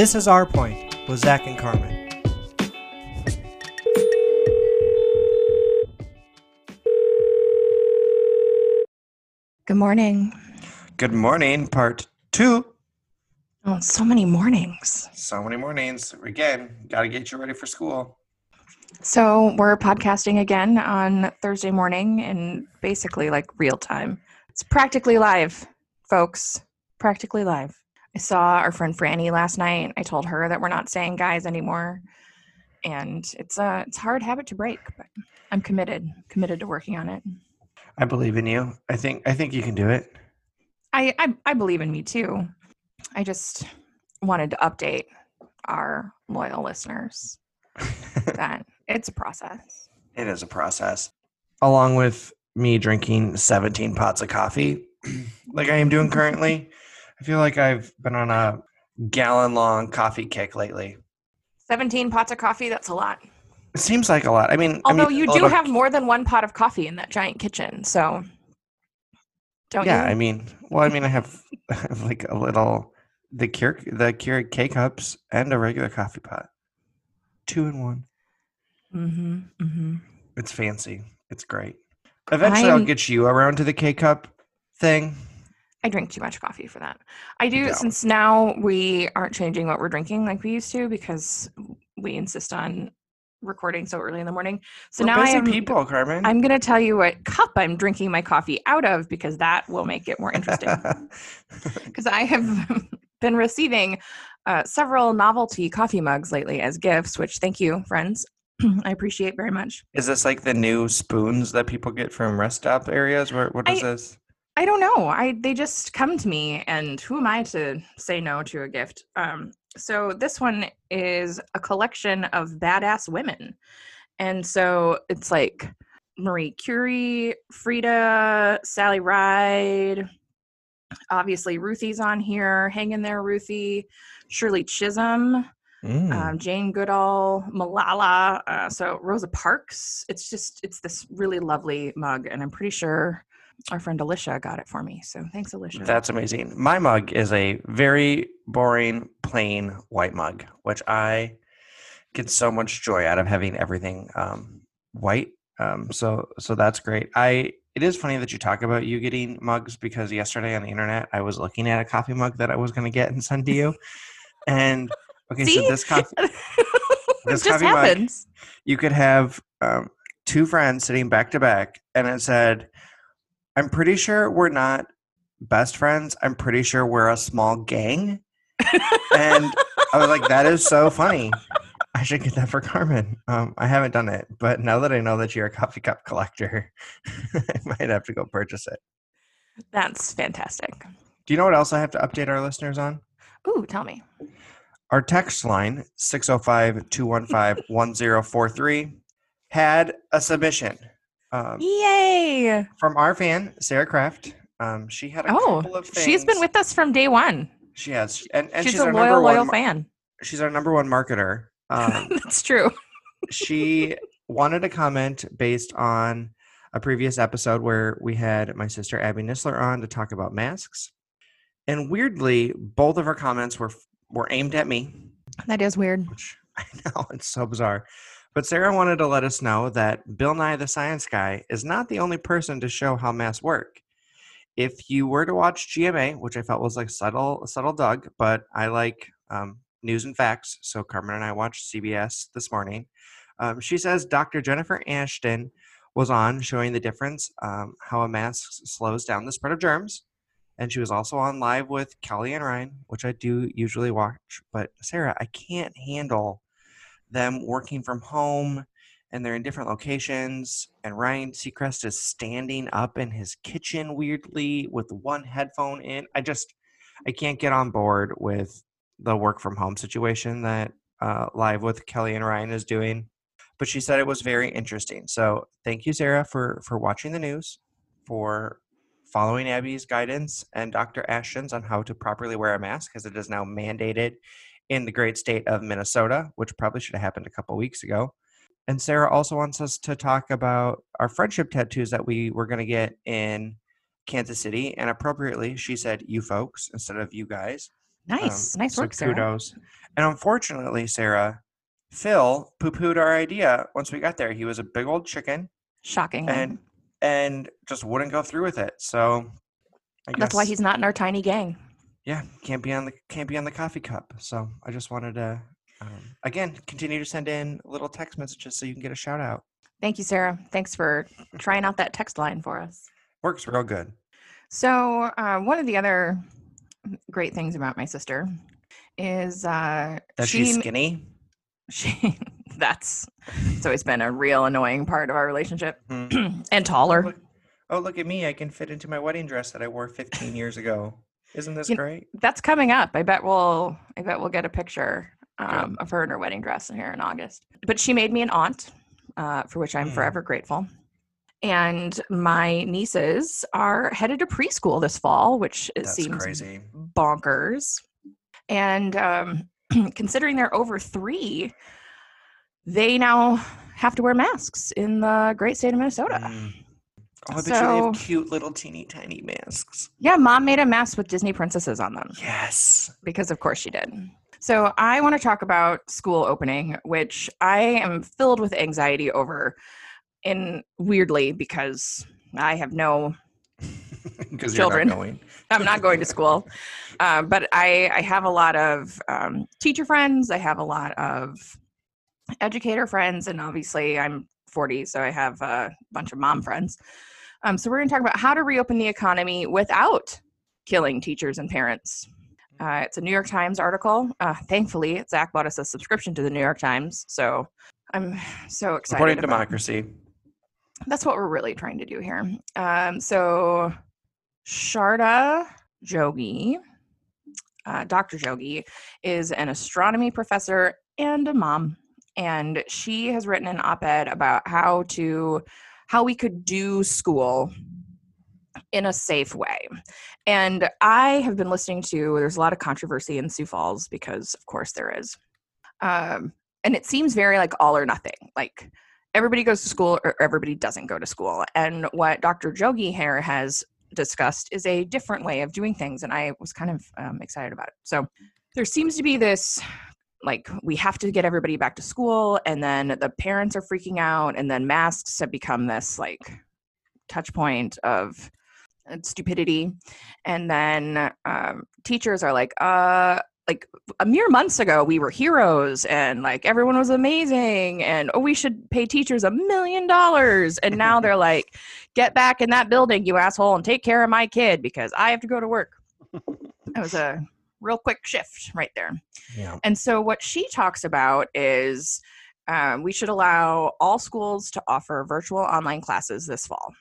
This is Our Point with Zach and Carmen. Good morning. Good morning, part two. Oh, so many mornings. So many mornings. Again, got to get you ready for school. So, we're podcasting again on Thursday morning in basically like real time. It's practically live, folks. Practically live. I saw our friend Franny last night. I told her that we're not saying guys anymore. And it's a it's a hard habit to break, but I'm committed, committed to working on it. I believe in you. I think I think you can do it. I, I I believe in me too. I just wanted to update our loyal listeners that it's a process. It is a process. Along with me drinking 17 pots of coffee, like I am doing currently, I feel like I've been on a gallon long coffee kick lately. 17 pots of coffee, that's a lot. It seems like a lot. I mean, Although I mean, you do little- have more than one pot of coffee in that giant kitchen, so don't Yeah, you? I mean, well, I mean, I have, I have like a little the cure the Keurig K cups and a regular coffee pot, two in one. mm-hmm, mm-hmm. It's fancy. It's great. Eventually, I'll I'm- get you around to the K cup thing. I drink too much coffee for that. I do don't. since now we aren't changing what we're drinking like we used to because we insist on recording so early in the morning. So We're now I am people, Carmen. I'm going to tell you what cup I'm drinking my coffee out of because that will make it more interesting. Because I have been receiving uh, several novelty coffee mugs lately as gifts, which thank you, friends. I appreciate very much. is this like the new spoons that people get from rest stop areas? Where what is I- this? I don't know. I they just come to me, and who am I to say no to a gift? Um, so this one is a collection of badass women, and so it's like Marie Curie, Frida, Sally Ride, obviously Ruthie's on here. Hang in there, Ruthie. Shirley Chisholm, Mm. um, Jane Goodall, Malala. Uh, so Rosa Parks. It's just it's this really lovely mug, and I'm pretty sure our friend Alicia got it for me. So thanks, Alicia. That's amazing. My mug is a very boring, plain white mug, which I get so much joy out of having everything um, white. Um, so, so that's great. I. It is funny that you talk about you getting mugs because yesterday on the internet I was looking at a coffee mug that I was going to get and send to you, and okay, See? so this coffee this coffee mug- you could have um, two friends sitting back to back and it said i'm pretty sure we're not best friends. I'm pretty sure we're a small gang. And i was like that is so funny. I should get that for carmen. Um, i haven't done it but now that i know that you're a coffee cup collector i might have to go purchase it. That's fantastic. do you know what else i have to update our listeners on? Ooh, tell me. Our text line, 605-215-1043, had a submission um, Yay! from our fan, Sarah Kraft. Um, she had a Oh, couple of things. she's been with us from day one. She has. And, and she's, she's, a loyal, loyal mar- fan. She's our number one marketer. Um, That's true. she wanted to comment based on a previous episode where we had my sister Abby Nisler on to talk about masks. And weirdly, both of her comments were were aimed at me. That is weird. which I know it's so bizarre. But Sarah wanted to let us know that Bill Nye the Science Guy is not the only person to show how masks work. If you were to watch GMA, which I felt was like subtle, subtle Doug, but I like um, news and facts, so Carmen and I watched CBS this morning. Um, she says Dr. Jennifer Ashton was on showing the difference, um, how a mask slows down the spread of germs. And she was also on live with Kelly and Ryan, which I do usually watch. But Sarah, I can't handle them working from home and they're in different locations. And Ryan Seacrest is standing up in his kitchen weirdly with one headphone in. I just, I can't get on board with the work from home situation that uh, live with Kelly and Ryan is doing. But she said it was very interesting. So thank you, Sarah, for for watching the news, for following Abby's guidance and Dr. Ashton's on how to properly wear a mask, because it is now mandated in the great state of Minnesota, which probably should have happened a couple weeks ago. And Sarah also wants us to talk about our friendship tattoos that we were going to get in Kansas City. And appropriately, she said, you folks instead of you guys. Um, nice, nice so work, Sarah. kudos. And unfortunately, Sarah, Phil poo pooed our idea once we got there. He was a big old chicken Shocking. and and just wouldn't go through with it. So I That's why he's not in our tiny gang. Yeah can't be on the can't be on the coffee cup. So I just wanted to um, again continue to send in little text messages so you can get a shout out. Thank you, Sarah. Thanks for trying out that text line for us. Works real good. So, uh, one of the other great things about my sister is uh, That she, she's skinny. she that's it's always been a real annoying part of our relationship Hmm. and Oh taller. look, oh, look at me! I can fit into my wedding dress that I wore 15 years ago. Isn't this You- great? That's coming up. I bet we'll I bet we'll get a picture um, of her in her wedding dress here in August. But she made me an aunt, uh, for which I'm Mm. forever grateful. And my nieces are headed to preschool this fall, which That's seems crazy. bonkers. And um, considering they're over three, they now have to wear masks in the great state of Minnesota. Mm. Oh, I bet you they have cute little teeny tiny masks. Yeah, mom made a mask with Disney princesses on them Yes. because, of course, she did. So, I want to talk about school opening, which I am filled with anxiety over, in weirdly, because I have no Because Children. You're not. I'm not going to school, uh, but I, I have a lot of um, teacher friends. I have a lot of educator friends, and obviously I'm 40, so I have a bunch of mom friends. Um, so we're going to talk about how to reopen the economy without killing teachers and parents. Uh, it's a New York Times article. Uh, thankfully, Zach bought us a subscription to the New York Times, so I'm so excited. Supporting about- democracy. that's what we're really trying to do here. Um, so Shardha Jogee, uh, Dr. Jogee, is an astronomy professor and a mom, and she has written an op-ed about how to how we could do school in a safe way. And I have been listening to there's a lot of controversy in Sioux Falls because of course there is. Um, and it seems very like all or nothing. Like everybody goes to school or everybody doesn't go to school. And what Dr. Jogee Hare has discussed is a different way of doing things. And I was kind of um, excited about it. So there seems to be this like we have to get everybody back to school and then the parents are freaking out and then masks have become this like touch point of uh, stupidity. And then um, teachers are like uh like a mere months ago we were heroes and like everyone was amazing and oh we should pay teachers a million dollars. And now they're like get back in that building you asshole and take care of my kid because i have to go to work. That was a real quick shift right there. Yeah. and so what she talks about is um, we should allow all schools to offer virtual online classes this fall.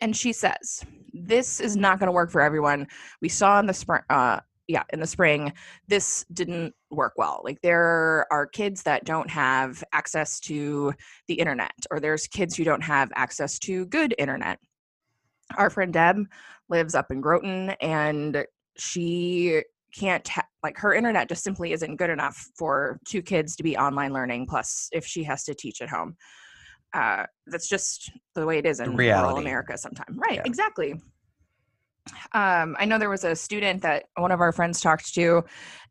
And she says this is not going to work for everyone. We saw in the spring uh, yeah in the spring this didn't work well. Like there are kids that don't have access to the internet or there's kids who don't have access to good internet. Our friend deb lives up in groton and she can't ha- like her internet just simply isn't good enough for two kids to be online learning plus if she has to teach at home. Uh, that's just the way it is in rural america sometimes right Yeah. exactly. Um, i know there was a student that one of our friends talked to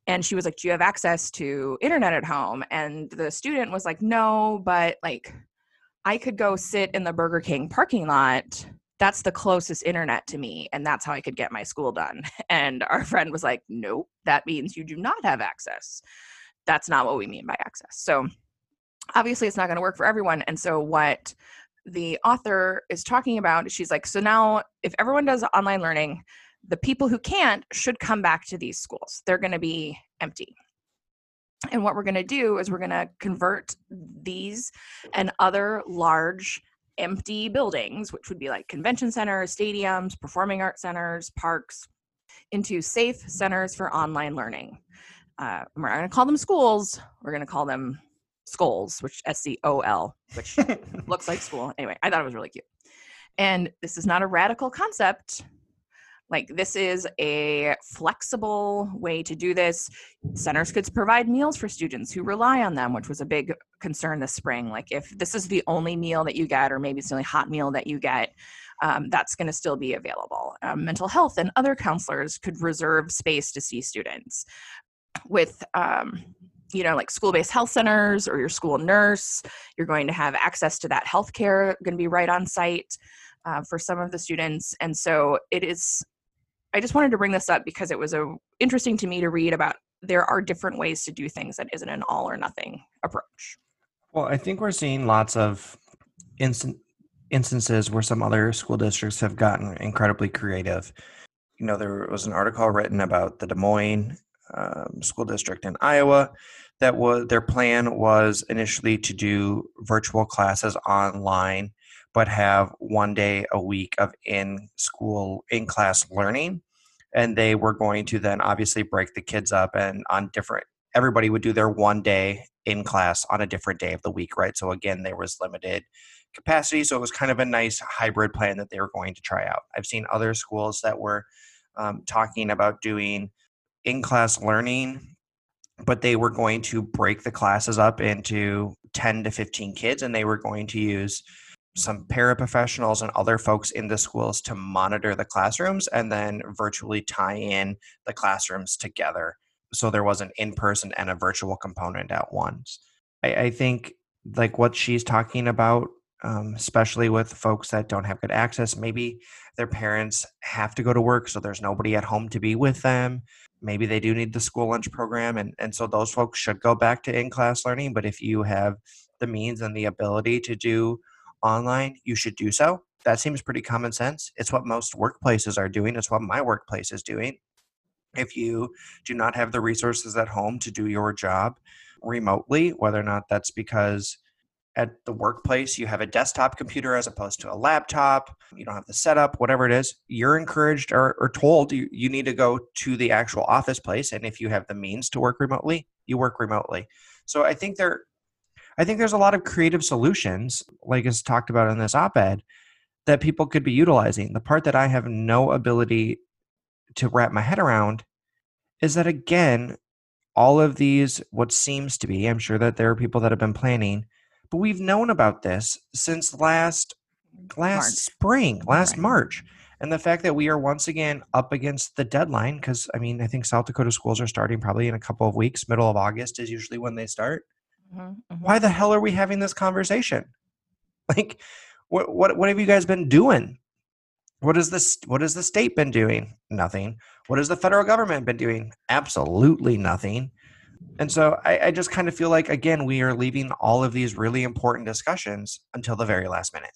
and she was like do you have access to internet at home? And the student was like no but like i could go sit in the burger king parking lot that's the closest internet to me and that's how i could get my school done. And our friend was like nope that means you do not have access. That's not what we mean by access. So obviously it's not going to work for everyone and so what the author is talking about she's like so now if everyone does online learning the people who can't should come back to these schools. They're going to be empty. And what we're going to do is we're going to convert these and other large empty buildings, which would be like convention centers, stadiums, performing arts centers, parks, into safe centers for online learning. Uh, we're not going to call them schools. We're going to call them scoles, which S C O L, which looks like school. Anyway, I thought it was really cute. And this is not a radical concept. Like, this is a flexible way to do this. Centers could provide meals for students who rely on them, which was a big concern this spring. Like, if this is the only meal that you get, or maybe it's the only hot meal that you get, um, that's going to still be available. Um, mental health and other counselors could reserve space to see students. With um, you know, like school based health centers or your school nurse, you're going to have access to that health care, going to be right on site uh, for some of the students. And so it is, I just wanted to bring this up because it was a, interesting to me to read about there are different ways to do things that isn't an all or nothing approach. Well, I think we're seeing lots of instant instances where some other school districts have gotten incredibly creative. You know, there was an article written about the Des Moines um, school district in Iowa that was their plan was initially to do virtual classes online but have one day a week of in school in class learning and they were going to then obviously break the kids up and on different everybody would do their one day in class on a different day of the week right so again there was limited capacity so it was kind of a nice hybrid plan that they were going to try out i've seen other schools that were um, talking about doing in class learning, but they were going to break the classes up into 10 to 15 kids and they were going to use some paraprofessionals and other folks in the schools to monitor the classrooms and then virtually tie in the classrooms together. So there was an in person and a virtual component at once. I, I think like what she's talking about um, especially with folks that don't have good access. Maybe their parents have to go to work, so there's nobody at home to be with them maybe they do need the school lunch program and, and so those folks should go back to in-class learning but if you have the means and the ability to do online you should do so that seems pretty common sense it's what most workplaces are doing it's what my workplace is doing if you do not have the resources at home to do your job remotely whether or not that's because at the workplace you have a desktop computer as opposed to a laptop you don't have the setup whatever it is you're encouraged or, or told you, you need to go to the actual office place and if you have the means to work remotely you work remotely. So i think there i think there's a lot of creative solutions like is talked about in this op-ed that people could be utilizing. The part that i have no ability to wrap my head around is that again all of these what seems to be i'm sure that there are people that have been planning but we've known about this since last last March. spring, last right. March. And the fact that we are once again up against the deadline, because I mean, I think South Dakota schools are starting probably in a couple of weeks. Middle of August is usually when they start. Mm-hmm, mm-hmm. Why the hell are we having this conversation? Like, what what what have you guys been doing? What is this? What has the state been doing? Nothing. What has the federal government been doing? Absolutely nothing. And so I, I just kind of feel like, again, we are leaving all of these really important discussions until the very last minute.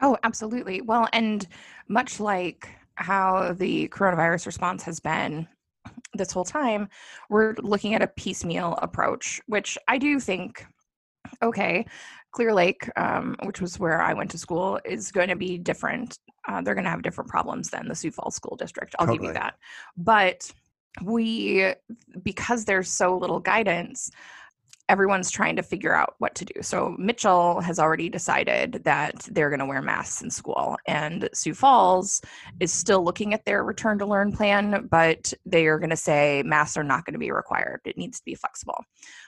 Oh, absolutely. Well, and much like how the coronavirus response has been this whole time, we're looking at a piecemeal approach, which I do think, okay, Clear Lake, um, which was where I went to school, is going to be different. Uh, they're going to have different problems than the Sioux Falls School District. I'll totally. give you that. But we because there's so little guidance everyone's trying to figure out what to do. So Mitchell has already decided that they're going to wear masks in school, and Sioux Falls is still looking at their return to learn plan, but they are going to say masks are not going to be required. It needs to be flexible.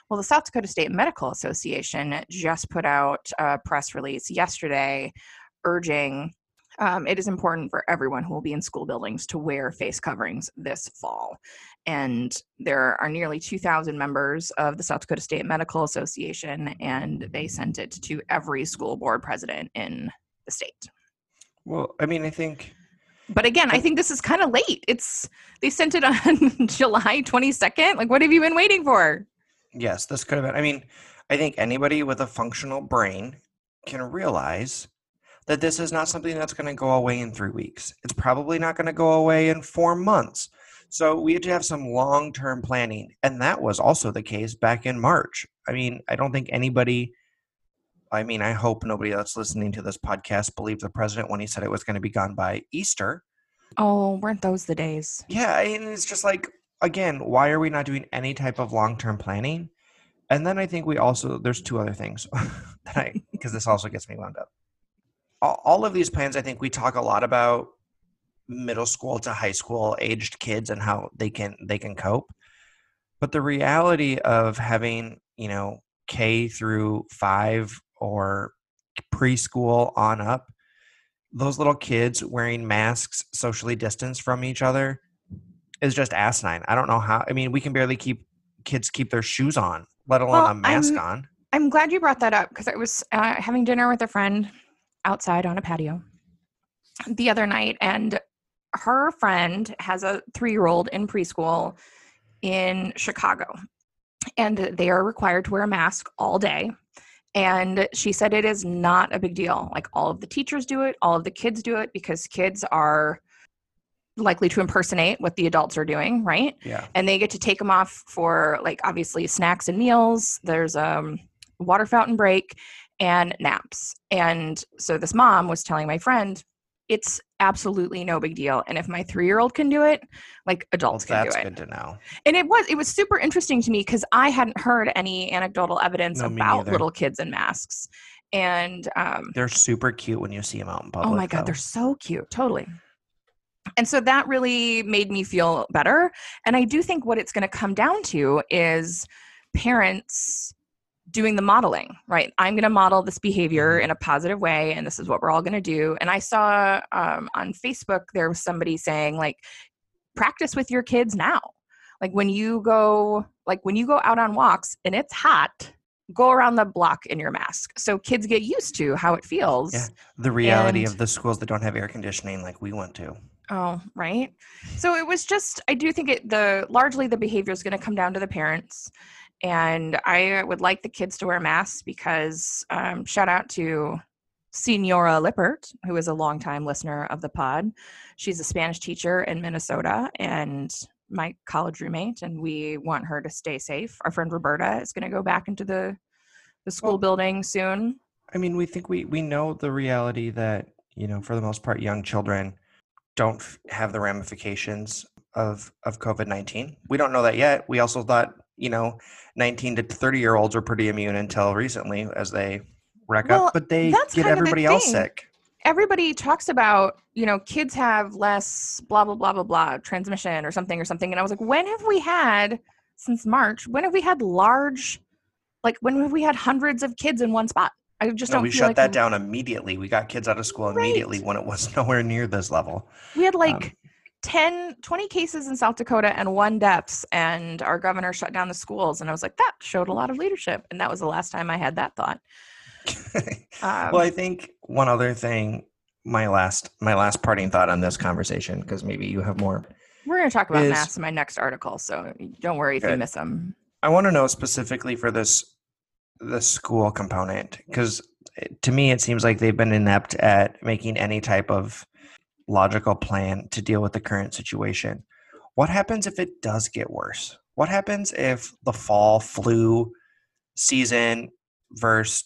Well, the South Dakota State Medical Association just put out a press release yesterday urging um, it is important for everyone who will be in school buildings to wear face coverings this fall. And there are nearly 2,000 members of the South Dakota State Medical Association, and they sent it to every school board president in the state. Well, I mean, I think. But again, I think this is kind of late. It's they sent it on July 22nd. Like, what have you been waiting for? Yes, this could have been. I mean, I think anybody with a functional brain can realize that this is not something that's going to go away in three weeks. It's probably not going to go away in four months. So we had to have some long term planning. And that was also the case back in March. I mean, I don't think anybody, I mean, I hope nobody that's listening to this podcast believed the president when he said it was going to be gone by Easter. Oh, weren't those the days? Yeah. And it's just like, again, why are we not doing any type of long term planning? And then I think we also, there's two other things that I, because this also gets me wound up all of these plans, I think we talk a lot about middle school to high school aged kids and how they can they can cope. But the reality of having, you know, K through 5 or preschool on up, those little kids wearing masks socially distanced from each other is just asinine. I don't know how. I mean, we can barely keep kids keep their shoes on, let alone Well, a mask I'm- on. I'm glad you brought that up because I was uh, having dinner with a friend outside on a patio the other night, and her friend has a three year old in preschool in Chicago, and they are required to wear a mask all day. And she said it is not a big deal. Like all of the teachers do it, all of the kids do it because kids are likely to impersonate what the adults are doing, right? Yeah. and they get to take them off for like obviously snacks and meals there's um water fountain break and naps and so this mom was telling my friend it's absolutely no big deal and if my three-year-old can do it like Well, adults can do it That's good to know. and it was it was super interesting to me because i hadn't heard any anecdotal evidence No, about little kids in masks and um They're super cute when you see them out in public. oh my god though. they're so cute totally and so that really made me feel better and i do think what it's going to come down to is parents doing the modeling right i'm going to model this behavior Mhm. in a positive way and this is what we're all going to do and i saw um, on facebook there was somebody saying like practice with your kids now like when you go like when you go out on walks and it's hot go around the block in your mask so kids get used to how it feels Yeah. the reality and- of the schools that don't have air conditioning like we went to. Oh, right. So it was just I do think it the largely the behavior is going to come down to the parents. And I would like the kids to wear masks because um, shout out to Senora Lippert, who is a longtime listener of the pod. She's a Spanish teacher in Minnesota and my college roommate, and we want her to stay safe. Our friend Roberta is going to go back into the the school Well- building soon. I mean, we think we we know the reality that you know, for the most part, young children don't f- have the ramifications of of COVID nineteen. We don't know that yet. We also thought you know, nineteen to thirty year olds were pretty immune until recently, as they rack Well, up. But they get everybody else sick. everybody talks about you know kids have less blah blah blah blah blah transmission or something or something and i was like when have we had since march when have we had large like when have we had hundreds of kids in one spot i just No, don't we shut like that down immediately. We got kids out of school immediately when it was nowhere near this level. we had like Um, 10 20 cases in south dakota and one deaths and our governor shut down the schools. And i was like that showed a lot of leadership. And that was the last time i had that thought. Um, well, I think one other thing, my last my last parting thought on this conversation, because maybe you have more. we're going to talk about is- masks in my next article so don't worry if you miss them I want to know specifically for this the school component, because to me it seems like they've been inept at making any type of logical plan to deal with the current situation. What happens if it does get worse? What happens if the fall flu season versus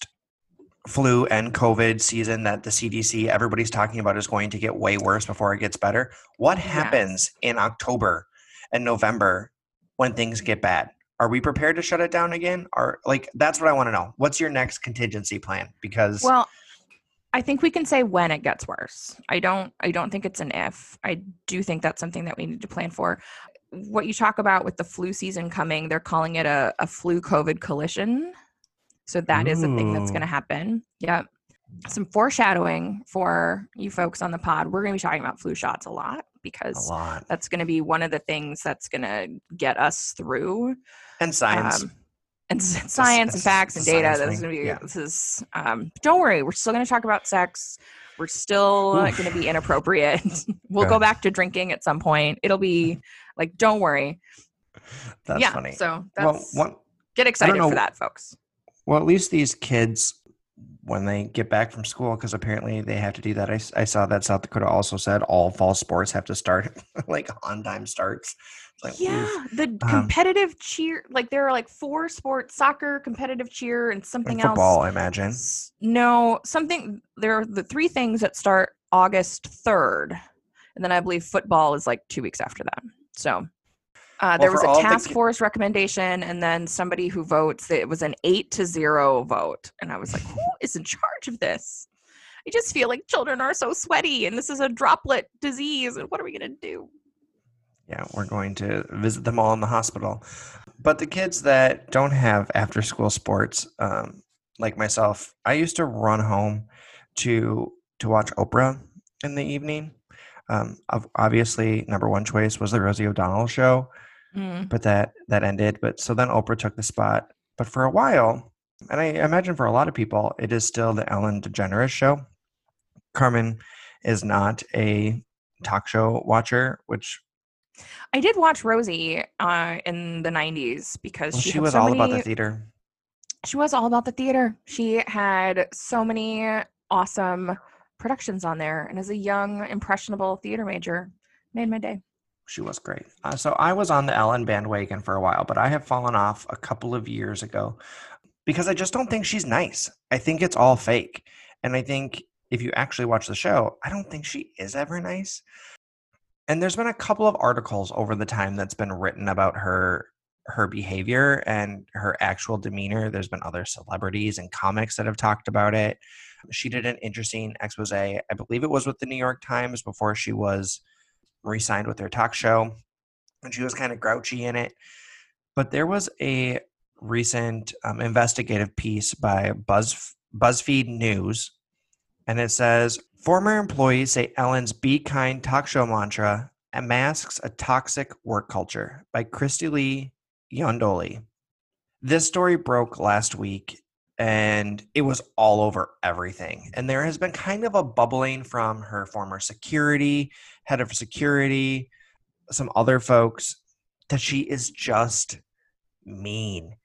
flu and COVID season that the CDC everybody's talking about is going to get way worse before it gets better? What happens in October and November when things get bad? Are we prepared to shut it down again? Or like that's what I want to know. What's your next contingency plan? Because Well, I think we can say when it gets worse. I don't I don't think it's an if. I do think that's something that we need to plan for. What you talk about with the flu season coming, they're calling it a, a flu COVID collision. So that is a thing that's going to happen. Yep. Some foreshadowing for you folks on the pod. We're going to be talking about flu shots a lot a because lot. that's going to be one of the things that's going to get us through And science. um, and s- science and facts and data. That's gonna be. yeah. This is. Um, don't worry, we're still gonna talk about sex. We're still Oof. gonna be inappropriate. we'll go back to drinking at some point. It'll be like, don't worry. that's yeah. funny. So well, that's one, get excited for that, folks. Well, at least these kids, when they get back from school, because apparently they have to do that. I saw that South Dakota also said all fall sports have to start like on time starts. Like, Yeah, oof. the Um, competitive cheer. Like there are like four sports: soccer, competitive cheer, and something And football, else. I imagine. No, something. There are the three things that start August third, and then I believe football is like two weeks after that. So uh, there Well, was a all the task force recommendation, and then somebody who votes. It was an eight to zero vote, and I was like, who is in charge of this? I just feel like children are so sweaty, and this is a droplet disease, and what are we gonna do? Yeah, we're going to visit them all in the hospital. But the kids that don't have after school sports, um, like myself, I used to run home to to watch Oprah in the evening. Um, obviously, number one choice was the Rosie O'Donnell show, Mm. but that that ended. But so then Oprah took the spot. But for a while, and I imagine for a lot of people, it is still the Ellen DeGeneres show. Carmen is not a talk show watcher, which I did watch Rosie uh, in the '90s because well, she, she was so all about the theater. She was all about the theater. She had so many awesome productions on there, and as a young, impressionable theater major, made my day. She was great. Uh, so I was on the Ellen bandwagon for a while, but I have fallen off a couple of years ago because I just don't think she's nice. I think it's all fake. And I think if you actually watch the show, I don't think she is ever nice. And there's been a couple of articles over the time that's been written about her her behavior and her actual demeanor. There's been other celebrities and comics that have talked about it. She did an interesting expose. I believe it was with the New York Times before she was re-signed with their talk show and she was kind of grouchy in it but there was a recent um, investigative piece by Buzz, buzzfeed news and it says former employees say ellen's be kind talk show mantra masks a toxic work culture by Krystie Lee Yandoli this story broke last week and it was all over everything. And there has been kind of a bubbling from her former security, head of security, some other folks that she is just mean.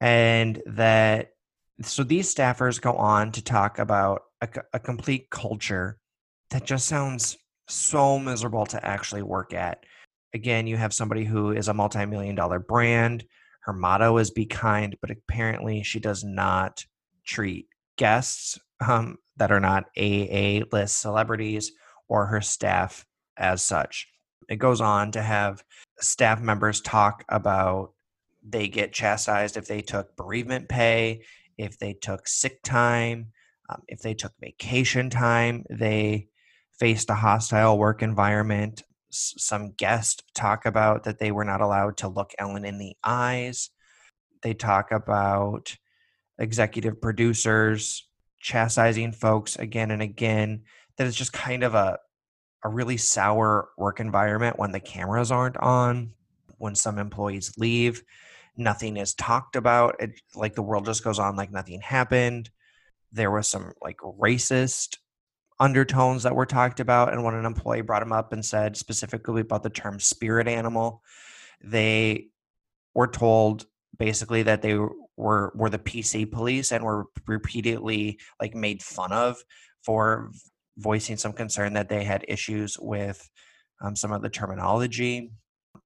And that, so these staffers go on to talk about a, a complete culture that just sounds so miserable to actually work at. Again, you have somebody who is a multi million dollar brand. Her motto is be kind, but apparently she does not treat guests um, that are not AA list celebrities or her staff as such. It goes on to have staff members talk about they get chastised if they took bereavement pay, if they took sick time, um, if they took vacation time, they faced a hostile work environment. S- some guests talk about that they were not allowed to look Ellen in the eyes. They talk about executive producers chastising folks again and again. That is just kind of a a really sour work environment when the cameras aren't on, when some employees leave, nothing is talked about. It like the world just goes on like nothing happened. There was some like racist undertones that were talked about and when an employee brought him up and said specifically about the term spirit animal they were told basically that they were were the pc police and were repeatedly like made fun of for voicing some concern that they had issues with um, some of the terminology.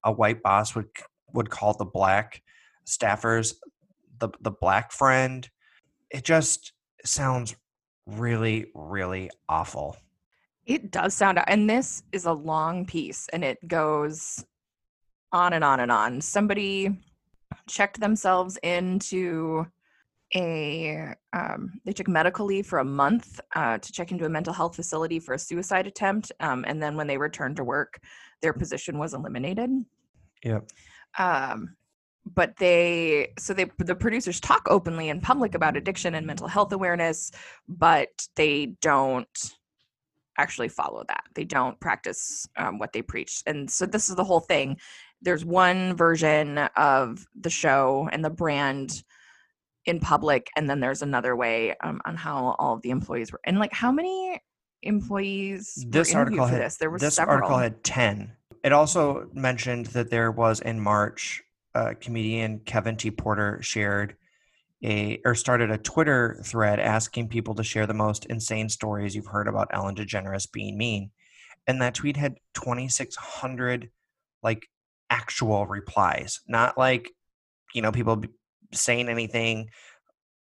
A white boss would would call the black staffers the the black friend. It just sounds really really awful It does sound, and this is a long piece, and it goes on and on and on. Somebody checked themselves into a, um, they took medical leave for a month uh, to check into a mental health facility for a suicide attempt, um, and then when they returned to work, their position was eliminated. yep um but they so they the producers talk openly in public about addiction and mental health awareness but they don't actually follow that. They don't practice um, what they preach. And so this is the whole thing. There's one version of the show and the brand in public and then there's another way um, on how all of the employees were and like how many employees this article for had this? There was this several. article had 10 it also mentioned that there was in march uh, comedian kevin t. Porter shared a or started a twitter thread asking people to share the most insane stories you've heard about ellen degeneres being mean. And that tweet had 2600 like actual replies. Not like you know people saying anything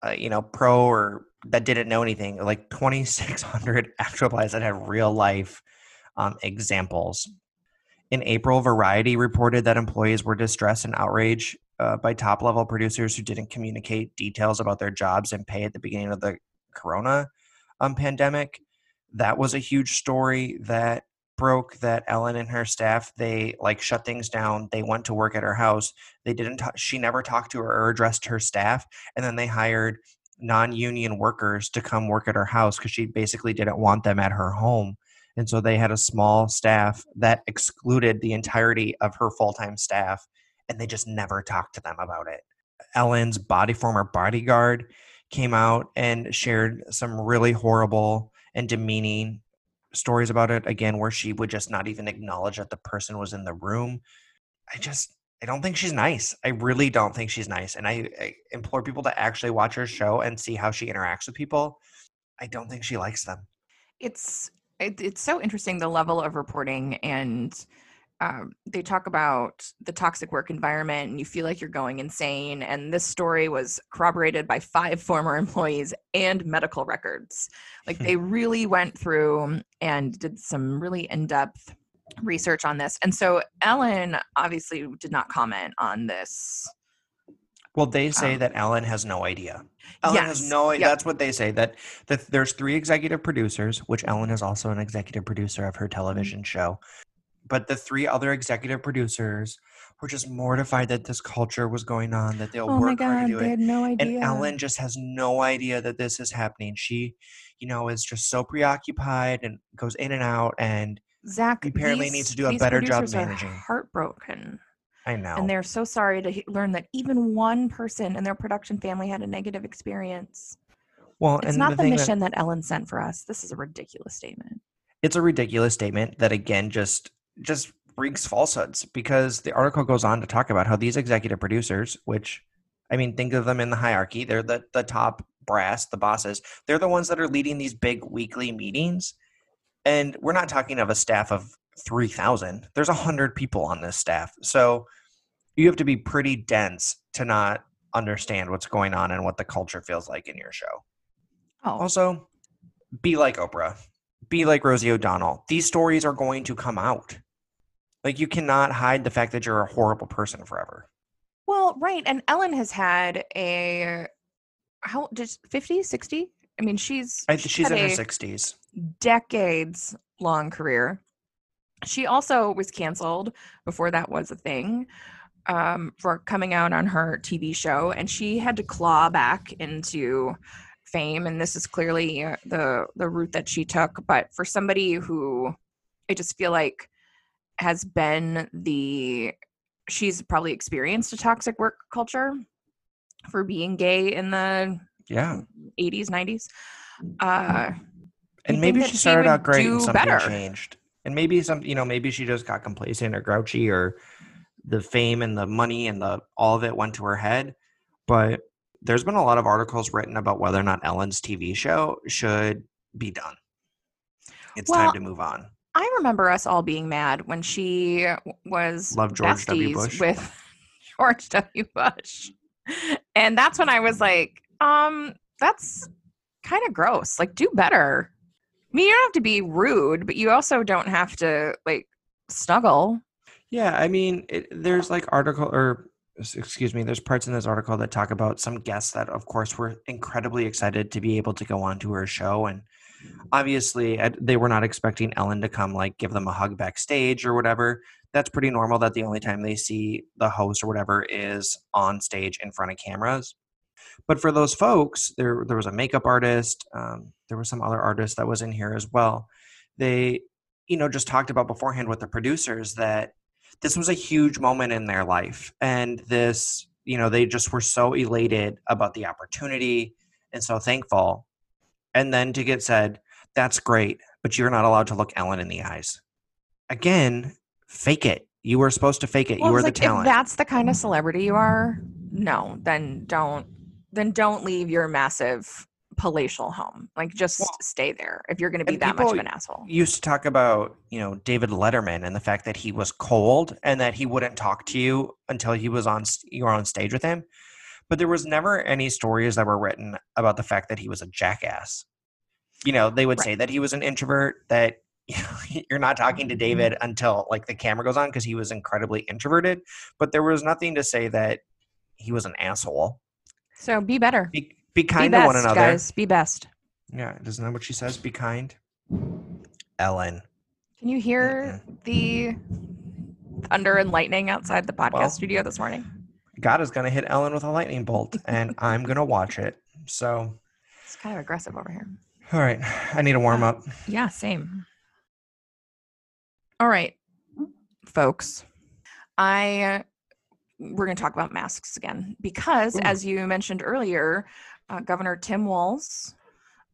uh, you know pro or that didn't know anything. Like 2600 actual replies that had real life um, examples in april variety reported that employees were distressed and outraged uh, by top level producers who didn't communicate details about their jobs and pay at the beginning of the corona um, pandemic. That was a huge story that broke that ellen and her staff they like shut things down. They went to work at her house. They didn't she never talked to her or addressed her staff and then they hired non-union workers to come work at her house because she basically didn't want them at her home And so they had a small staff that excluded the entirety of her full time staff, and they just never talked to them about it. Ellen's body former bodyguard came out and shared some really horrible and demeaning stories about it again where she would just not even acknowledge that the person was in the room. I just i don't think she's nice. I really don't think she's nice and I, I implore people to actually watch her show and see how she interacts with people. I don't think she likes them. It's it, it's so interesting the level of reporting and um, they talk about the toxic work environment and you feel like you're going insane and this story was corroborated by five former employees and medical records. Like they really went through and did some really in-depth research on this and so ellen obviously did not comment on this well they say Um, that ellen has no idea ellen has yes, no yep. that's what they say that, that there's three executive producers which ellen is also an executive producer of Mm-hmm. her television show but the three other executive producers were just mortified that this culture was going on that they'll oh my work hard god to do they it had no idea and ellen just has no idea that this is happening she you know is just so preoccupied and goes in and out and zach apparently these- needs to do a better job managing. heartbroken i know and they're so sorry to learn that even one person in their production family had a negative experience. well It's and not the the, thing that- mission that, Ellen sent for us. This is a ridiculous statement. it's a ridiculous statement that again just just reeks falsehoods because the article goes on to talk about how these executive producers which i mean think of them in the hierarchy they're the the top brass the bosses they're the ones that are leading these big weekly meetings and we're not talking of a staff of 3000 there's 100 people on this staff so you have to be pretty dense to not understand what's going on and what the culture feels like in your show Oh, also, be like Oprah. Be like Rosie O'Donnell. These stories are going to come out. Like you cannot hide the fact that you're a horrible person forever. well, right. And Ellen has had a, how, just 50, 60? I mean, she's, I she's had in her sixties. decades long career. She also was canceled before that was a thing um, for coming out on her TV show, and she had to claw back into fame. And this is clearly uh, the the route that she took. But for somebody who I just feel like has been the she's probably experienced a toxic work culture for being gay in the Yeah, 80s 90s uh and maybe she that she started out great and something better. changed. And maybe some, you know, maybe she just got complacent or grouchy, or the fame and the money and the all of it went to her head. But there's been a lot of articles written about whether or not Ellen's TV show should be done. It's Well, time to move on. I remember us all being mad when she was Love George W. Bush. with George W. Bush. And that's when I was like, um, that's kind of gross. Like, do better. I mean, you don't have to be rude, but you also don't have to like snuggle. Yeah, I mean, it, there's like article or excuse me, there's parts in this article that talk about some guests that, of course, were incredibly excited to be able to go on to her show, and obviously they were not expecting Ellen to come like give them a hug backstage or whatever. That's pretty normal. That the only time they see the host or whatever is on stage in front of cameras. But for those folks, there there was a makeup artist, um, there was some other artist that was in here as well. They, you know, just talked about beforehand with the producers that this was a huge moment in their life and this you know they just were so elated about the opportunity and so thankful. And then to get said that's great but you're not allowed to look ellen in the eyes. Again fake it. You were supposed to fake it. Well, you were it's the talent If that's the kind of celebrity you are, no, then don't then don't leave your massive palatial home. Like just Well, stay there if you're going to be that much of an asshole. You used to talk about you know david letterman and the fact that he was cold and that he wouldn't talk to you until he was on you were on stage with him but there was never any stories that were written about the fact that he was a jackass you know they would Right. say that he was an introvert that you're not talking to mm-hmm. david until like the camera goes on because he was incredibly introverted but there was nothing to say that he was an asshole So be better. be, be Be kind best, to one another guys. Be best. yeah isn't that what she says be kind ellen Can you hear the thunder and lightning outside the podcast Well, studio this morning? God is going to hit Ellen with a lightning bolt, and I'm going to watch it. So, It's kind of aggressive over here. all right, I need a warm up. Yeah, same. All right, folks. I we're going to talk about masks again because, Ooh. as you mentioned earlier, uh, Governor Tim Walz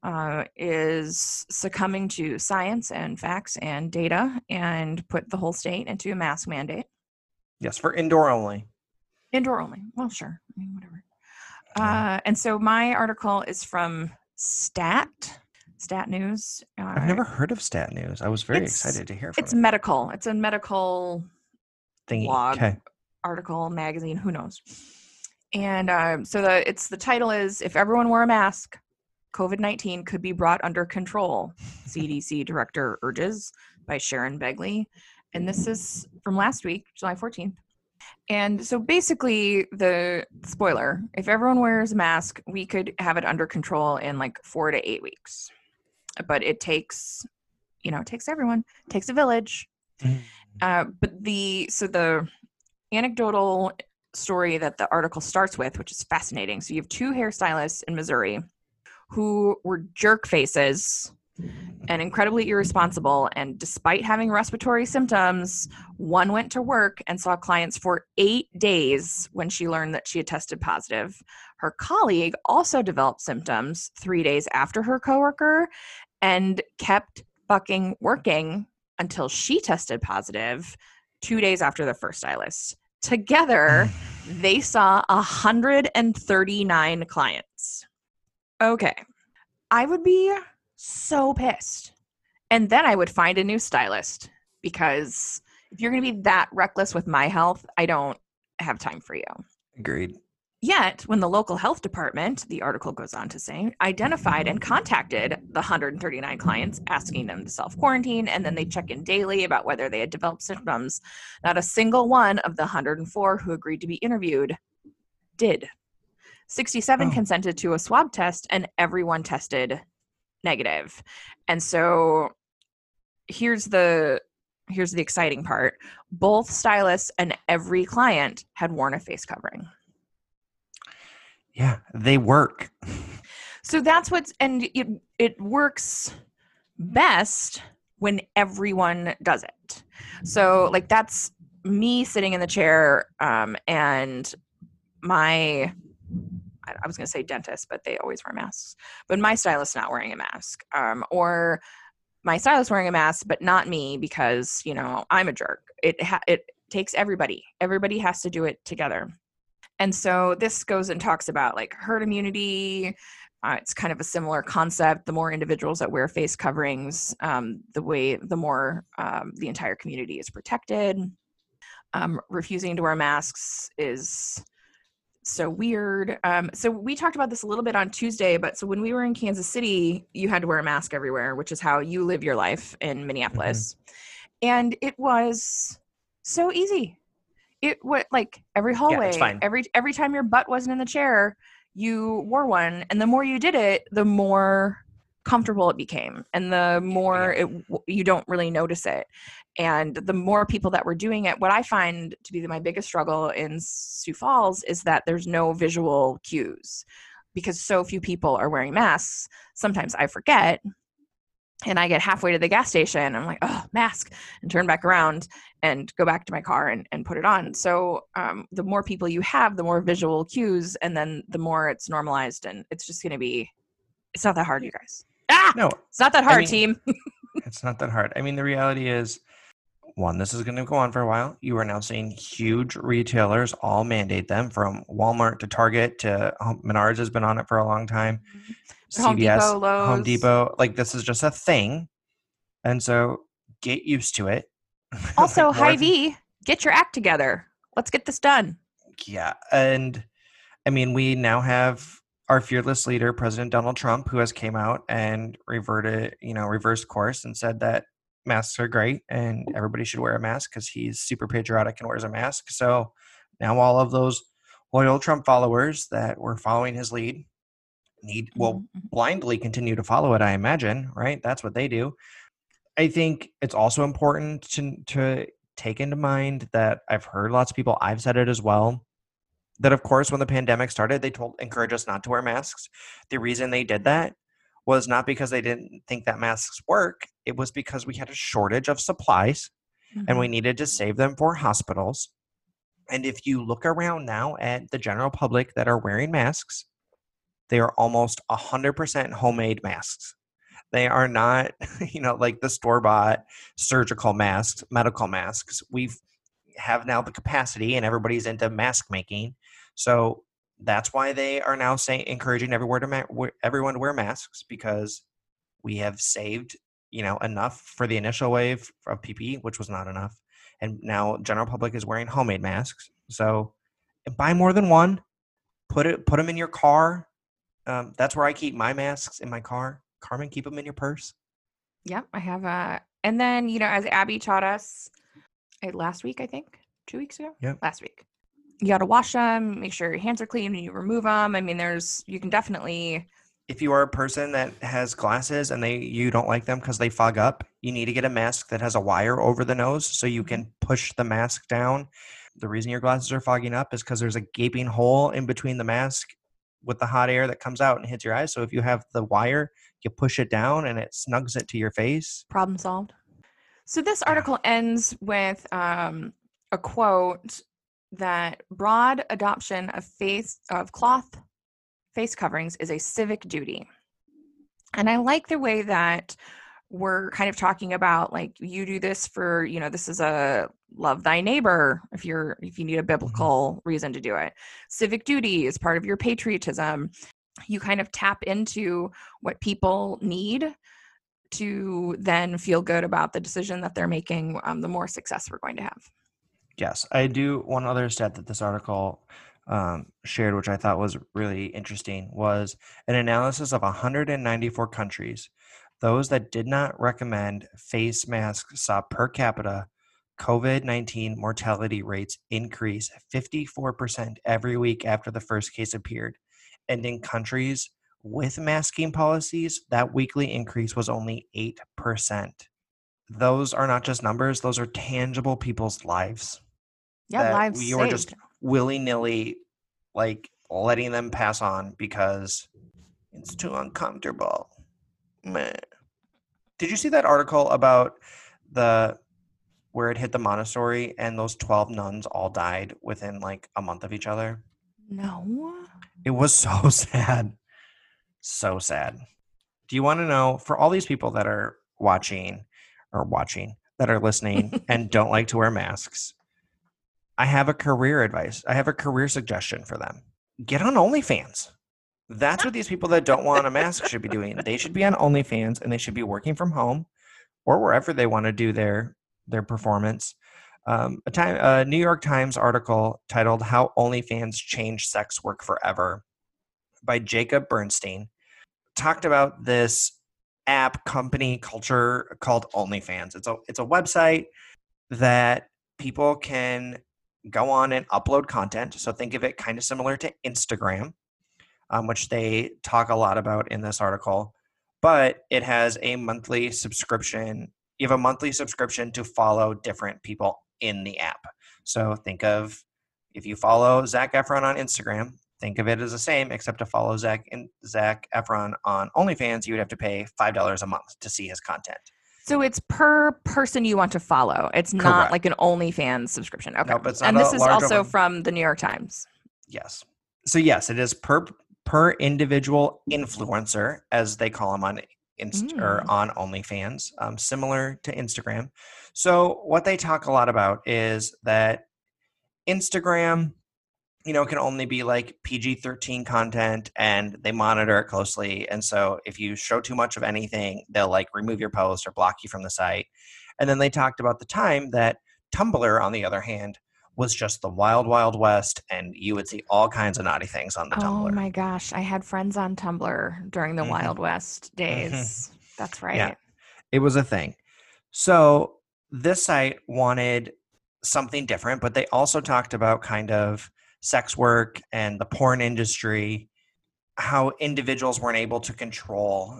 uh, is succumbing to science and facts and data and put the whole state into a mask mandate. Yes, for indoor only. Indoor only. Well, sure. I mean, whatever. Uh, and so my article is from Stat, Stat News. Uh, I've never heard of Stat News. I was very excited to hear from It's it. medical. It's a medical Thingy. blog. Okay. article, magazine, who knows. And um, so the it's the title is if everyone wore a mask, COVID nineteen could be brought under control. CDC director urges by Sharon Begley, and this is from last week, July fourteenth. And so basically, the spoiler: if everyone wears a mask, we could have it under control in like four to eight weeks. But it takes, you know, it takes everyone, it takes a village. Uh, but the so the anecdotal story that the article starts with, which is fascinating. So you have two hairstylists in Missouri who were jerk faces and incredibly irresponsible. And despite having respiratory symptoms, one went to work and saw clients for eight days when she learned that she had tested positive. Her colleague also developed symptoms three days after her coworker and kept fucking working until she tested positive two days after the first stylist. Together, they saw 139 clients. Okay. I would be so pissed. And then I would find a new stylist because if you're going to be that reckless with my health, I don't have time for you. Agreed. Yet, when the local health department, the article goes on to say, identified and contacted the 139 clients, asking them to self quarantine, and then they check in daily about whether they had developed symptoms, not a single one of the 104 who agreed to be interviewed did. 67 Oh. consented to a swab test, and everyone tested negative. And so here's the here's the exciting part both stylists and every client had worn a face covering Yeah, they work. So that's what's and it it works best when everyone does it. So like that's me sitting in the chair um and my I was going to say dentist, but they always wear masks. But my stylist not wearing a mask, um, or my stylist wearing a mask, but not me because you know I'm a jerk. It ha- it takes everybody. Everybody has to do it together. And so this goes and talks about like herd immunity. Uh, it's kind of a similar concept. The more individuals that wear face coverings, um, the way the more um, the entire community is protected. Um, refusing to wear masks is so weird. Um, so we talked about this a little bit on Tuesday, but so when we were in Kansas City, you had to wear a mask everywhere, which is how you live your life in Minneapolis. And it was so easy. It was like every hallway, fine. every every time your butt wasn't in the chair, you wore one, and the more you did it, the more comfortable it became, and the more it you don't really notice it. And the more people that were doing it what i find to be my biggest struggle in sioux falls is that there's no visual cues because so few people are wearing masks. Sometimes i forget and i get halfway to the gas station i'm like oh mask and turn back around and go back to my car and, and put it on. So um, the more people you have the more visual cues and then the more it's normalized and it's just going to be it's not that hard you guys. Ah! No, it's not that I hard mean- team. it's not that hard. I mean, the reality is, one, this is going to go on for a while. You are now seeing huge retailers all mandate them, from Walmart to Target to Menards has been on it for a long time. Mm-hmm. Home CVS, Depot, Lowe's. Home Depot, like this is just a thing, and so get used to it. Also, Like, more High than- V, get your act together. Let's get this done. Yeah, and I mean, we now have our fearless leader, President Donald Trump, who has came out and reverted, you know, reversed course and said that masks are great and everybody should wear a mask because he's super patriotic and wears a mask. So now all of those loyal Trump followers that were following his lead need will Mhm, mhm. blindly continue to follow it i imagine right that's what they do i think it's also important to to take into mind that i've heard lots of people i've said it as well that of course when the pandemic started they told encourage us not to wear masks the reason they did that was not because they didn't think that masks work it was because we had a shortage of supplies and we Mhm. needed to save them for hospitals. And if you look around now at the general public that are wearing masks, they are almost 100% homemade masks. They are not, you know, like the store bought surgical masks, medical masks. We've have now the capacity and everybody's into mask making. So that's why they are now saying encouraging everywhere to ma- everyone to wear masks because we have saved you know enough for the initial wave of PPE, which was not enough, and now general public is wearing homemade masks. So buy more than one. Put it put them in your car. Um, that's where I keep my masks in my car. Carmen, keep them in your purse. Yep, I have a. And then you know, as Abby taught us eh, last week, I think two weeks ago. Yep. last week. You got to wash them. Make sure your hands are clean when you remove them. I mean, there's you can definitely. if you are a person that has glasses and they you don't like them because they fog up, you need to get a mask that has a wire over the nose so you can push the mask down. The reason your glasses are fogging up is because there's a gaping hole in between the mask with the hot air that comes out and hits your eyes. So if you have the wire, you push it down and it snugs it to your face. Problem solved. So this Yeah. article ends with um, a quote that broad adoption of face of cloth face coverings is a civic duty. And I like the way that we're kind of talking about like you do this for, you know, this is a love thy neighbor if you're if you need a biblical reason to do it. Civic duty is part of your patriotism. You kind of tap into what people need to then feel good about the decision that they're making, um, the more success we're going to have. Yes, I do. One other stat that this article um, shared, which I thought was really interesting, was an analysis of 194 countries. Those that did not recommend face masks saw per capita COVID 19 mortality rates increase 54% every week after the first case appeared. And in countries with masking policies, that weekly increase was only 8%. Those are not just numbers, those are tangible people's lives Yeah, lives you are just willy nilly like letting them pass on because it's too uncomfortable. Meh. Did you see that article about the where it hit the Montessori and those 12 nuns all died within like a month of each other? No. It was so sad. So sad. Do you want to know for all these people that are watching or watching that are listening and don't like to wear masks? I have a career advice. I have a career suggestion for them. Get on OnlyFans. That's what these people that don't want a mask should be doing. They should be on OnlyFans and they should be working from home or wherever they want to do their their performance. Um, a time, a New York Times article titled "How OnlyFans Changed Sex Work Forever" by Jacob Bernstein talked about this app company culture called OnlyFans. It's a it's a website that people can go on and upload content. So think of it kind of similar to Instagram, um, which they talk a lot about in this article. But it has a monthly subscription. You have a monthly subscription to follow different people in the app. So think of if you follow Zac Efron on Instagram, think of it as the same, except to follow Zac and Zac Efron on OnlyFans, you would have to pay five dollars a month to see his content. So it's per person you want to follow. It's not Correct. like an OnlyFans subscription. Okay. Nope, and this is also from the New York Times. Yes. So yes, it is per per individual influencer, as they call them on Inst- or Mm. on OnlyFans, um, similar to Instagram. So what they talk a lot about is that Instagram, you know, it can only be like PG thirteen content, and they monitor it closely. And so if you show too much of anything, they'll like remove your post or block you from the site. And then they talked about the time that Tumblr, on the other hand, was just the wild, wild west, and you would see all kinds of naughty things on the Oh Tumblr. Oh my gosh. I had friends on Tumblr during the Mhm. Wild West days. That's right. Yeah, It was a thing. So this site wanted something different, but they also talked about kind of sex work and the porn industry, how individuals weren't able to control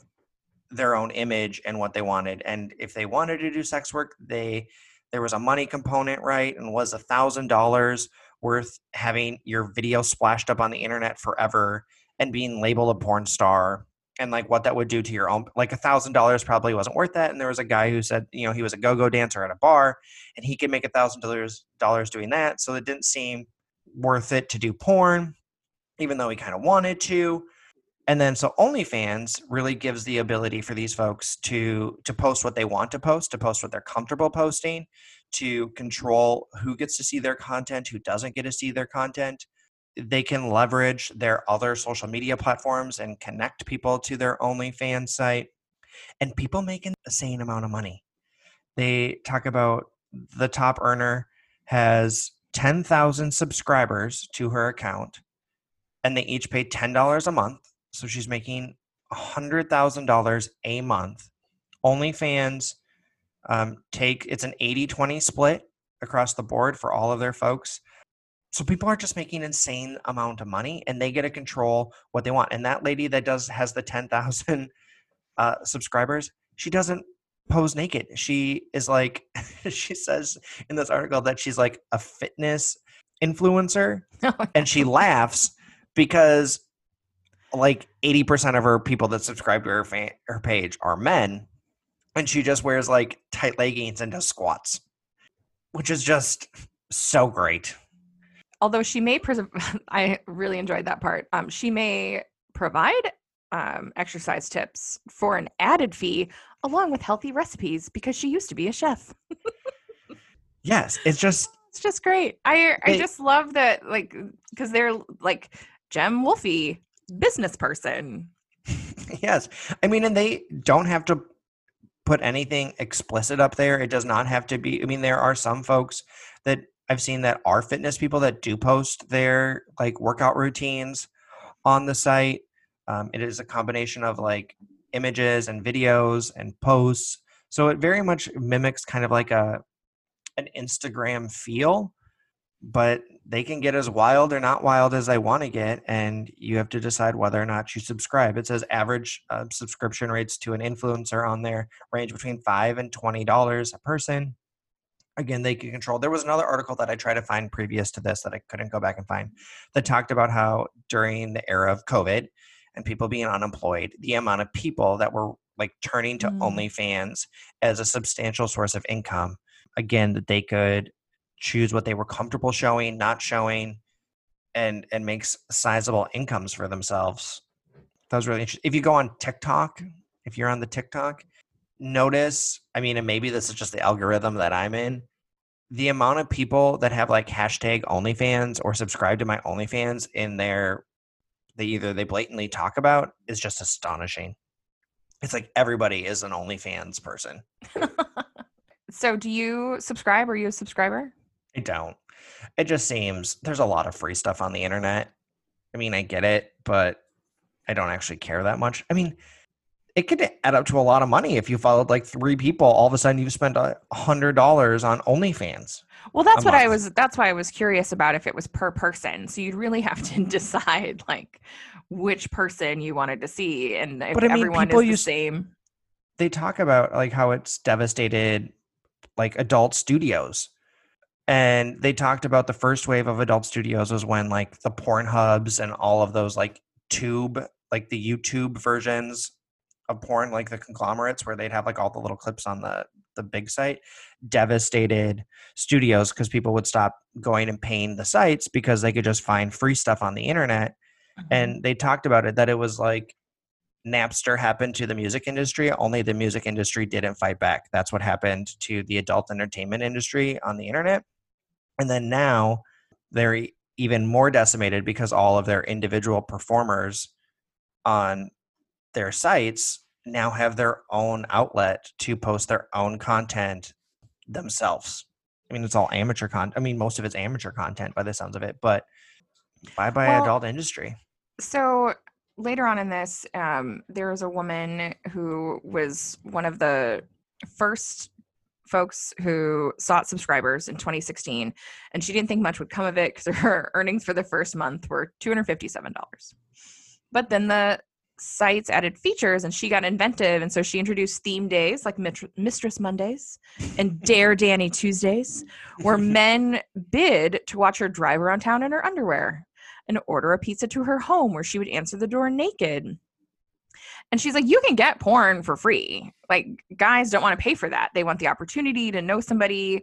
their own image and what they wanted. And if they wanted to do sex work, they there was a money component, right? And was a thousand dollars worth having your video splashed up on the internet forever and being labeled a porn star and like what that would do to your own like a thousand dollars probably wasn't worth that and there was a guy who said you know he was a go-go dancer at a bar and he could make a thousand dollars dollars doing that so it didn't seem worth it to do porn even though he kind of wanted to and then so OnlyFans really gives the ability for these folks to to post what they want to post, to post what they're comfortable posting, to control who gets to see their content, who doesn't get to see their content. They can leverage their other social media platforms and connect people to their OnlyFans site. And people make an insane amount of money. They talk about the top earner has 10,000 subscribers to her account and they each pay $10 a month so she's making $100,000 a month. OnlyFans um, take it's an 80 20 split across the board for all of their folks. So people are just making insane amount of money and they get to control what they want. And that lady that does has the 10,000 uh, subscribers, she doesn't pose naked. She is like, she says in this article that she's like a fitness influencer and she laughs because like 80% of her people that subscribe to her fan, her page are men and she just wears like tight leggings and does squats which is just so great. Although she may pres- i really enjoyed that part. Um, she may provide um, exercise tips for an added fee along with healthy recipes because she used to be a chef yes it's just it's just great i i just love that like because they're like Jem Wolfie business person. yes. I mean, and they don't have to put anything explicit up there. It does not have to be. I mean, there are some folks that I've seen that are fitness people that do post their like workout routines on the site. Um, it is a combination of like images and videos and posts. So it very much mimics kind of like a an Instagram feel, but they can get as wild or not wild as they want to get and you have to decide whether or not you subscribe. It says average uh, subscription rates to an influencer on there range between 5 and 20 dollars a person. Again they can control. There was another article that i tried to find previous to this that i couldn't go back and find that talked about how during the era of covid and people being unemployed the amount of people that were like turning to mm. onlyfans as a substantial source of income again that they could choose what they were comfortable showing, not showing, and and makes sizable incomes for themselves. That was really interesting. If you go on TikTok, if you're on the TikTok, notice, I mean, and maybe this is just the algorithm that I'm in, the amount of people that have like hashtag OnlyFans or subscribe to my OnlyFans in their they either they blatantly talk about is just astonishing. It's like everybody is an OnlyFans person. so do you subscribe? Are you a subscriber? I don't. It just seems there's a lot of free stuff on the internet. I mean, I get it, but I don't actually care that much. I mean, it could add up to a lot of money if you followed like three people. All of a sudden, you've spent a hundred dollars on OnlyFans. Well, that's what month. I was. That's why I was curious about if it was per person. So you'd really have to decide like which person you wanted to see, and if but I mean, everyone is the use, same. They talk about like how it's devastated like adult studios and they talked about the first wave of adult studios was when like the porn hubs and all of those like tube like the youtube versions of porn like the conglomerates where they'd have like all the little clips on the the big site devastated studios because people would stop going and paying the sites because they could just find free stuff on the internet mm-hmm. and they talked about it that it was like Napster happened to the music industry, only the music industry didn't fight back. That's what happened to the adult entertainment industry on the internet. And then now they're even more decimated because all of their individual performers on their sites now have their own outlet to post their own content themselves. I mean, it's all amateur content. I mean, most of it's amateur content by the sounds of it, but bye bye well, adult industry. So later on in this, um, there was a woman who was one of the first folks who sought subscribers in 2016, and she didn't think much would come of it because her earnings for the first month were $257. But then the sites added features and she got inventive and so she introduced theme days like mistress mondays and dare danny tuesdays where men bid to watch her drive around town in her underwear and order a pizza to her home where she would answer the door naked And she's like, you can get porn for free. Like guys don't want to pay for that. They want the opportunity to know somebody.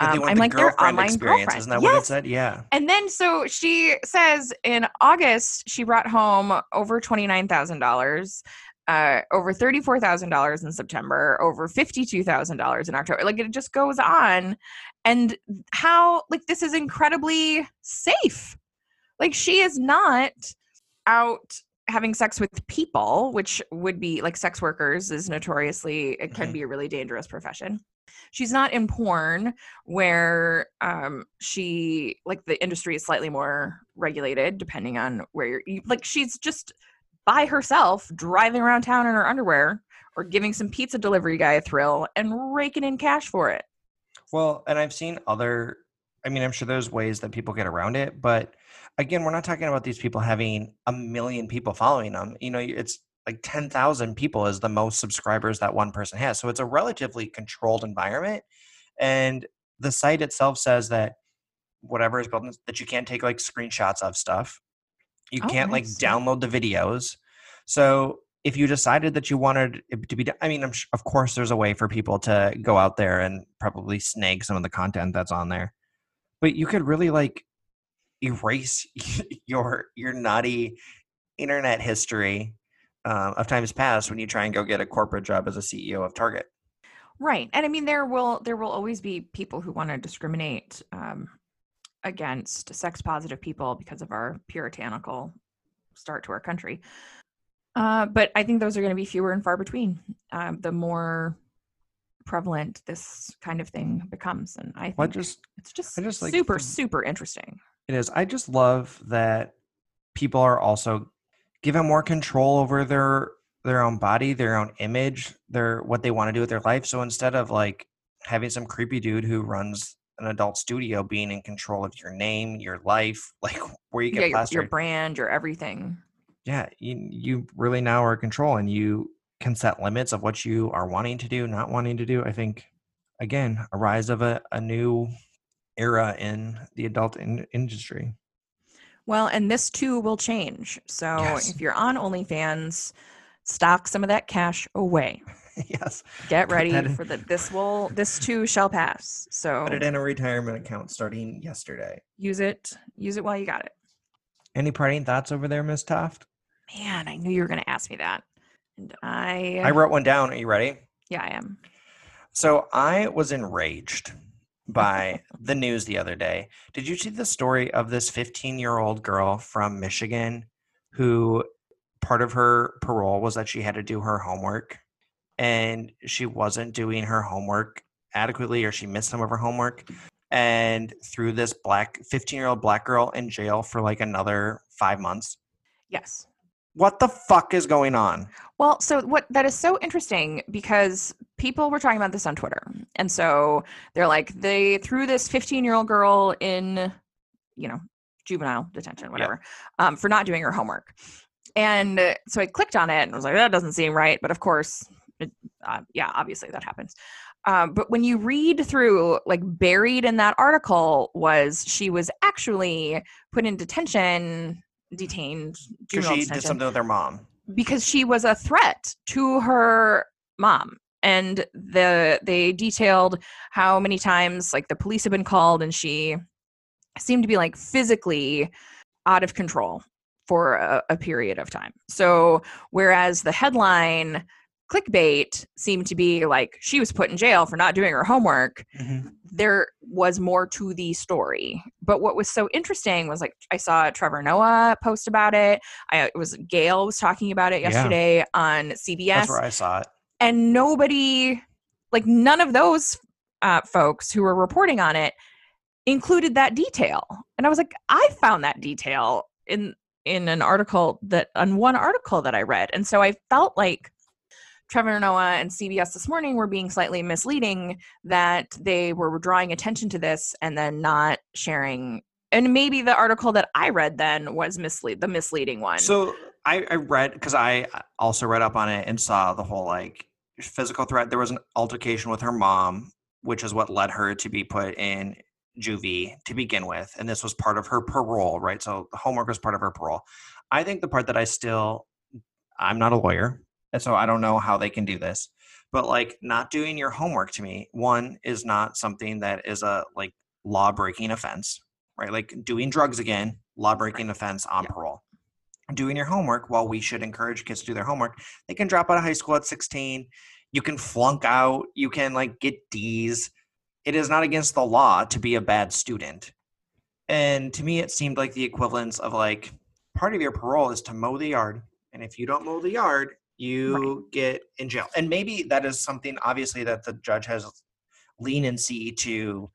Um, I'm the like their online experience, girlfriend. isn't that what it said? Yeah. And then so she says in August she brought home over twenty nine thousand dollars, uh, over thirty four thousand dollars in September, over fifty two thousand dollars in October. Like it just goes on, and how like this is incredibly safe. Like she is not out having sex with people, which would be like sex workers is notoriously it can Mhm. be a really dangerous profession. She's not in porn where um she like the industry is slightly more regulated depending on where you're you, like she's just by herself driving around town in her underwear or giving some pizza delivery guy a thrill and raking in cash for it. Well, and I've seen other, I mean, I'm sure there's ways that people get around it, but again, we're not talking about these people having a million people following them. You know, it's like 10,000 people is the most subscribers that one person has. So it's a relatively controlled environment. And the site itself says that whatever is built, in- that you can't take like screenshots of stuff. You Oh, can't like nice. Yeah. download the videos. So if you decided that you wanted it to be, I mean, I'm, sh- of course, there's a way for people to go out there and probably snag some of the content that's on there, but you could really like erase your your naughty internet history um, of times past when you try and go get a corporate job as a CEO of Target. Right. And I mean there will there will always be people who want to discriminate um against sex positive people because of our puritanical start to our country. Uh, but I think those are going to be fewer and far between. Um, the more prevalent this kind of thing becomes, and I Well, I think just it's just, I just like super super interesting. It is. I just love that people are also given more control over their their own body, their own image, their what they want to do with their life. So instead of like having some creepy dude who runs an adult studio being in control of your name, your life, like where you Yeah, get your, plastered, your brand, your everything. yeah, you you really now are in control and you can set limits of what you are wanting to do, not wanting to do. I think again, a rise of a, a new era in the adult in- industry. Well, and this too will change. So Yes. if you're on OnlyFans, stock some of that cash away. yes. Get ready that for the this will this too shall pass. So Put it in a retirement account starting yesterday. use it use it while you got it. Any parting thoughts over there, Miss Toft? Man, I knew you were going to ask me that. And I I wrote one down. Are you ready? yeah, I am. So I was enraged by the news the other day. Did you see the story of this 15 year old girl from Michigan who part of her parole was that she had to do her homework and she wasn't doing her homework adequately or she missed some of her homework and threw this black 15 year old black girl in jail for like another five months? Yes. What the fuck is going on? Well, so what that is so interesting because people were talking about this on Twitter. And so they're like they threw this 15-year-old girl in, you know, juvenile detention, whatever, um, for not doing her homework. And uh, so I clicked on it and was like, that doesn't seem right. But of course, it, uh, yeah, obviously that happens. Um, but when you read through, like buried in that article was she was actually put in detention, detained, Because she did something with her mom. because she was a threat to her mom. And the they detailed how many times like the police have been called and she seemed to be like physically out of control for a, a period of time. So whereas the headline clickbait seemed to be like she was put in jail for not doing her homework there was more to the story. But what was so interesting was like I saw Trevor Noah post about it. I it was Gayle was talking about it Yeah. yesterday on CBS, That's where I saw it. and nobody, like none of those uh, folks who were reporting on it, included that detail. And I was like, I found that detail in in an article that on one article that I read, and so I felt like Trevor Noah and CBS this morning were being slightly misleading that they were drawing attention to this and then not sharing. And maybe the article that I read then was mislead the misleading one. So I, I read because I uh, also read up on it and saw the whole like physical threat. There was an altercation with her mom, which is what led her to be put in juvie to begin with, and this was part of her parole, right? So homework was part of her parole. I think the part that I still, I'm not a lawyer, And so I don't know how they can do this. But like not doing your homework to me, one is not something that is a like law breaking offense, right? Like doing drugs again, law breaking offense on Yeah. parole. Doing your homework, while we should encourage kids to do their homework, they can drop out of high school at 16. You can flunk out, you can like get D's. It is not against the law to be a bad student. And to me, it seemed like the equivalence of like part of your parole is to mow the yard. And if you don't mow the yard, you get in jail. And maybe that is something obviously that the judge has leniency to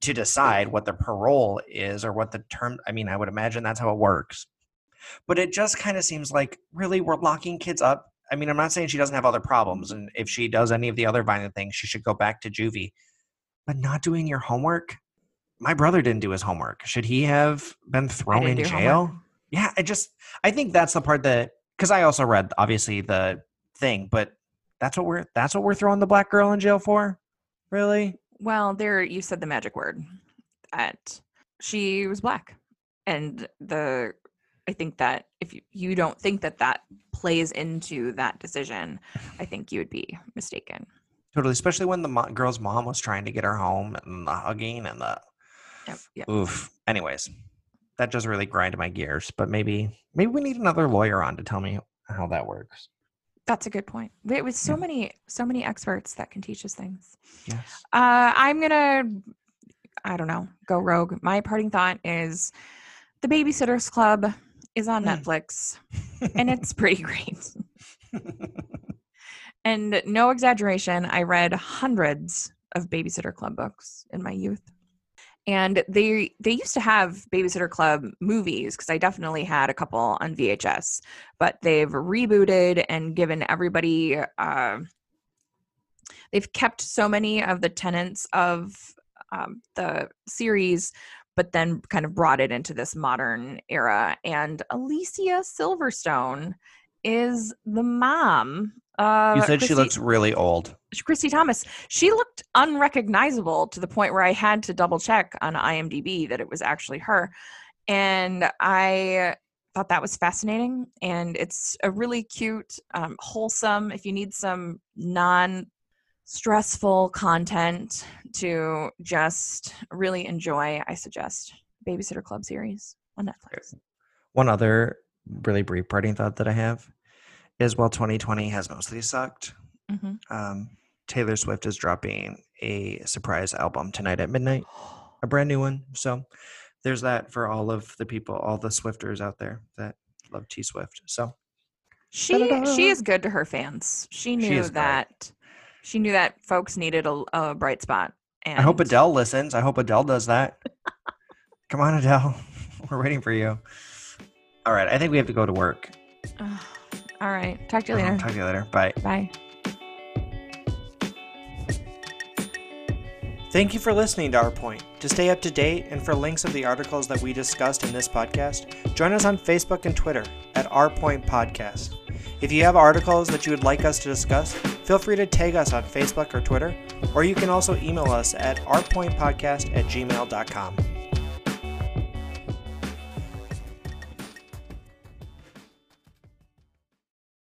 to decide what the parole is or what the term I mean, I would imagine that's how it works. But it just kind of seems like really we're locking kids up. I mean, I'm not saying she doesn't have other problems and if she does any of the other violent things, she should go back to juvie. But not doing your homework? My brother didn't do his homework. Should he have been thrown in jail? homework. Yeah, I just I think that's the part that because I also read obviously the thing, but that's what we're that's what we're throwing the black girl in jail for, really. Well, there you said the magic word. That she was black, and the I think that if you, you don't think that that plays into that decision, I think you would be mistaken. Totally, especially when the mo- girl's mom was trying to get her home and the hugging and the Yep. yep. oof. Anyways, that just really grind my gears. But maybe maybe we need another lawyer on to tell me how that works. That's a good point. There was so Yeah. many so many experts that can teach us things. Yes. Uh, I'm gonna, I don't know, go rogue. My parting thought is, the Babysitters Club is on Mm. Netflix, and it's pretty great. And no exaggeration, I read hundreds of Babysitter Club books in my youth. And they they used to have Babysitter Club movies because I definitely had a couple on VHS, but they've rebooted and given everybody uh, they've kept so many of the tenets of um, the series but then kind of brought it into this modern era. And alicia silverstone is the mom uh you said she looks really old. christy thomas. She looked unrecognizable to the point where i had to double check on imdb that it was actually her. And i thought that was fascinating. And it's a really cute um, wholesome if you need some non stressful content to just really enjoy i suggest babysitter club series on netflix. One other really brief parting thought that I have is while 2020 has mostly sucked, hmm um, Taylor Swift is dropping a surprise album tonight at midnight, a brand new one. So there's that for all of the people, all the Swifters out there that love T Swift. So she Da-da-da. she is good to her fans she knew great. that she knew that folks needed a, a bright spot and I hope Adele listens. I hope Adele does that. Come on, Adele. We're waiting for you. All right. I think we have to go to work. Ugh. all right talk to you Uh-huh, later Talk to you later. Bye. bye Thank you for listening to Our Point. To stay up to date and for links of the articles that we discussed in this podcast, join us on Facebook and Twitter at Our Point Podcast. If you have articles that you would like us to discuss, feel free to tag us on Facebook or Twitter, or you can also email us at ourpointpodcast at gmail.com.